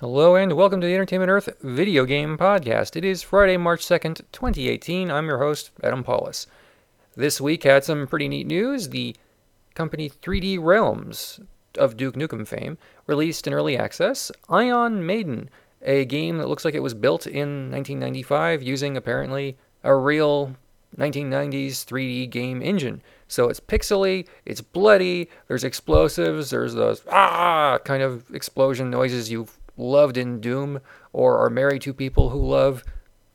Hello and welcome to the Entertainment Earth video game podcast. It is Friday, March 2nd, 2018. I'm your host, Adam Pawlus. This week had some pretty neat news. The company 3D Realms of Duke Nukem fame released in early access Ion Maiden, a game that looks like it was built in 1995 using apparently a real 1990s 3D game engine. So it's pixely, it's bloody, there's explosives, there's those ah kind of explosion noises you've loved in Doom or are married to people who love.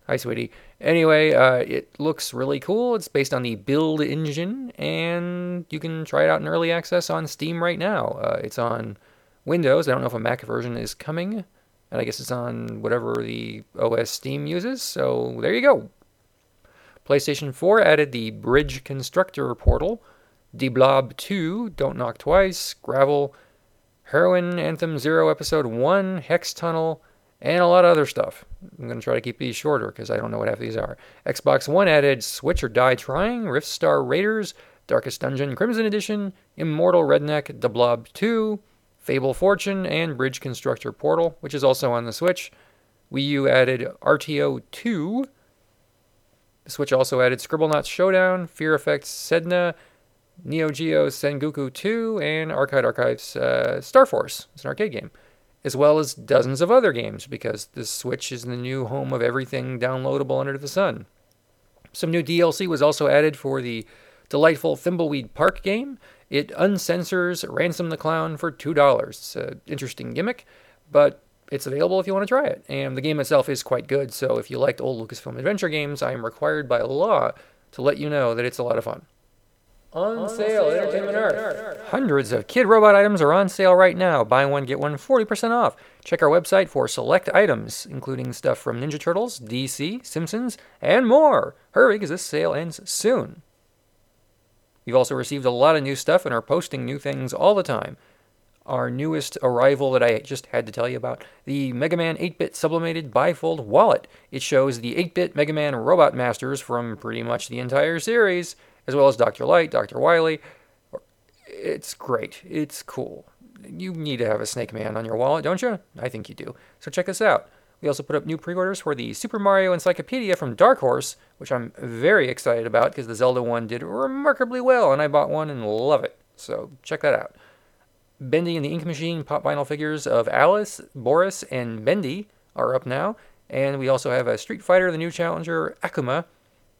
Hi, sweetie. Anyway, uh, it looks really cool. It's based on the Build engine, and you can try it out in early access on Steam right now. Uh, it's on Windows. I don't know if a Mac version is coming, and I guess it's on whatever the OS Steam uses. So there you go. PlayStation 4 added the Bridge Constructor portal, De Blob 2, Don't Knock Twice, Gravel, Heroine Anthem Zero Episode 1, Hex Tunnel, and a lot of other stuff. I'm going to try to keep these shorter because I don't know what half of these are. Xbox One added Switch or Die Trying, Riftstar Raiders, Darkest Dungeon Crimson Edition, Immortal Redneck, De Blob 2, Fable Fortune, and Bridge Constructor Portal, which is also on the Switch. Wii U added RTO 2. The Switch also added Scribblenauts Showdown, Fear Effects Sedna, Neo Geo Sengoku 2, and Arcade Archives uh, Star Force. It's an arcade game. As well as dozens of other games, because the Switch is the new home of everything downloadable under the sun. Some new DLC was also added for the delightful Thimbleweed Park game. It uncensors Ransom the Clown for $2. It's an interesting gimmick, but it's available if you want to try it. And the game itself is quite good, so if you liked old Lucasfilm adventure games, I am required by law to let you know that it's a lot of fun. On, on sale, sale Entertainment Earth. Earth. Hundreds of Kidrobot items are on sale right now. Buy one, get one 40% off. Check our website for select items, including stuff from Ninja Turtles, DC, Simpsons, and more. Hurry, because this sale ends soon. We've also received a lot of new stuff and are posting new things all the time. Our newest arrival that I just had to tell you about the Mega Man 8 bit sublimated bifold wallet. It shows the 8 bit Mega Man robot masters from pretty much the entire series as well as Dr. Light, Dr. Wily. It's great. It's cool. You need to have a Snake Man on your wallet, don't you? I think you do. So check this out. We also put up new pre orders for the Super Mario Encyclopedia from Dark Horse, which I'm very excited about because the Zelda one did remarkably well, and I bought one and love it. So check that out. Bendy and the Ink Machine pop vinyl figures of Alice, Boris, and Bendy are up now. And we also have a Street Fighter, the new challenger, Akuma,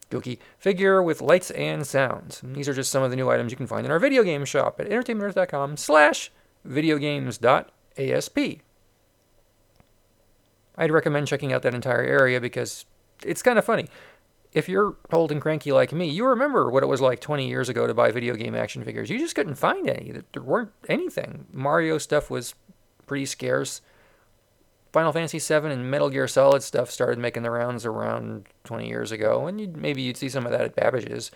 Gouki figure with lights and sounds. These are just some of the new items you can find in our video game shop at entertainmentearth.com slash videogames.asp. I'd recommend checking out that entire area because it's kind of funny. If you're old and cranky like me, you remember what it was like 20 years ago to buy video game action figures. You just couldn't find any. There weren't anything. Mario stuff was pretty scarce. Final Fantasy VII and Metal Gear Solid stuff started making the rounds around 20 years ago, and you'd, maybe you'd see some of that at Babbage's.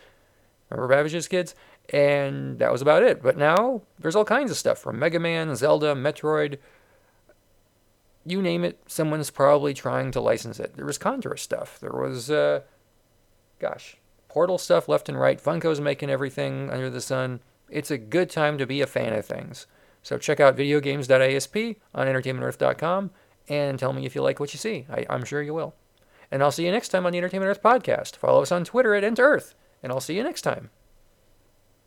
Remember Babbage's kids? And that was about it. But now there's all kinds of stuff from Mega Man, Zelda, Metroid. You name it, someone's probably trying to license it. There was Contra stuff. There was, uh, gosh, Portal stuff left and right. Funko's making everything under the sun. It's a good time to be a fan of things. So check out videogames.asp on entertainmentearth.com and tell me if you like what you see. I, am sure you will. And I'll see you next time on the Entertainment Earth podcast. Follow us on Twitter at EntEarth, and I'll see you next time.